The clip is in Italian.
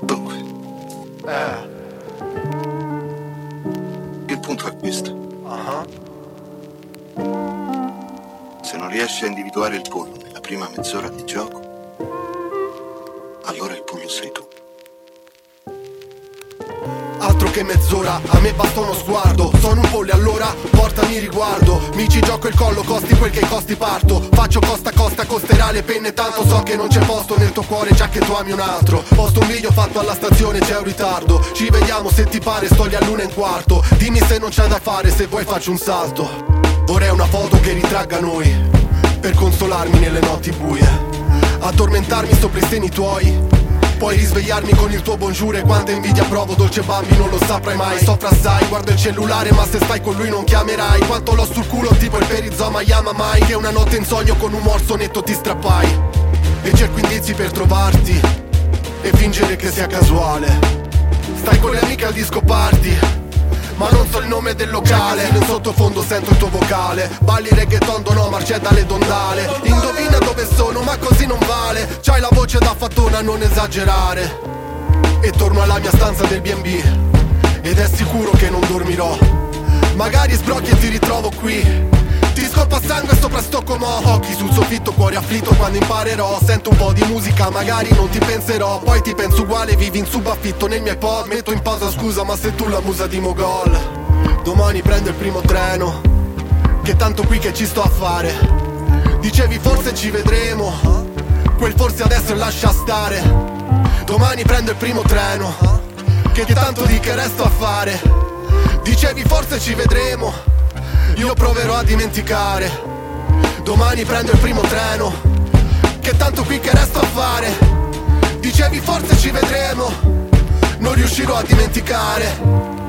Dunque, Eh, il punto è questo. ah, Se non riesci a individuare il pollo nella prima mezz'ora di gioco, allora il pollo sei tu. Altro che mezz'ora, a me basta uno sguardo Sono un pollo e allora portami riguardo. Mi ci gioco il collo, costi quel che costi parto. Faccio costa costa, costerà le penne Tanto so che non c'è posto nel tuo cuore già che tu ami un altro. Posto un video fatto alla stazione, c'è un ritardo. Ci vediamo se ti pare, sto lì all'una e un quarto. Dimmi se non c'è da fare, se vuoi faccio un salto. Vorrei una foto che ritragga noi Per consolarmi nelle notti buie. Addormentarmi sopra i seni tuoi Puoi risvegliarmi con il tuo e quanta invidia provo Dolce Bambi non lo saprai mai. Soffro assai, guardo il cellulare ma se stai con lui non chiamerai. Quanto l'ho sul culo tipo il perizoma Yama mai. Che una notte in sogno con un morso netto ti strappai. E cerco indizi per trovarti E fingere che sia casuale. Stai con le amiche al disco party ma non so il nome del locale. Nel sottofondo sento il tuo vocale. Balli reggaeton, no marce dalle dondale. Indovina dove sono, ma così non vale. C'hai la voce da fattona, non esagerare. E torno alla mia stanza del B&B Ed è sicuro che non dormirò. Magari sbrocchi e ti ritrovo qui ti scolpa sangue sopra sto comò Occhi sul soffitto, cuore afflitto quando imparerò. Sento un po' di musica, magari non ti penserò. Poi ti penso uguale, vivi in subaffitto nel mio iPod Metto in pausa scusa ma sei tu la musa di Mogol. Domani prendo il primo treno Che tanto qui che ci sto a fare. Dicevi forse ci vedremo. Quel forse adesso lascia stare. Domani prendo il primo treno Che tanto di che resto a fare. Dicevi forse ci vedremo io proverò a dimenticare. Domani prendo il primo treno. Che tanto qui che resto a fare. Dicevi forse ci vedremo. Non riuscirò a dimenticare.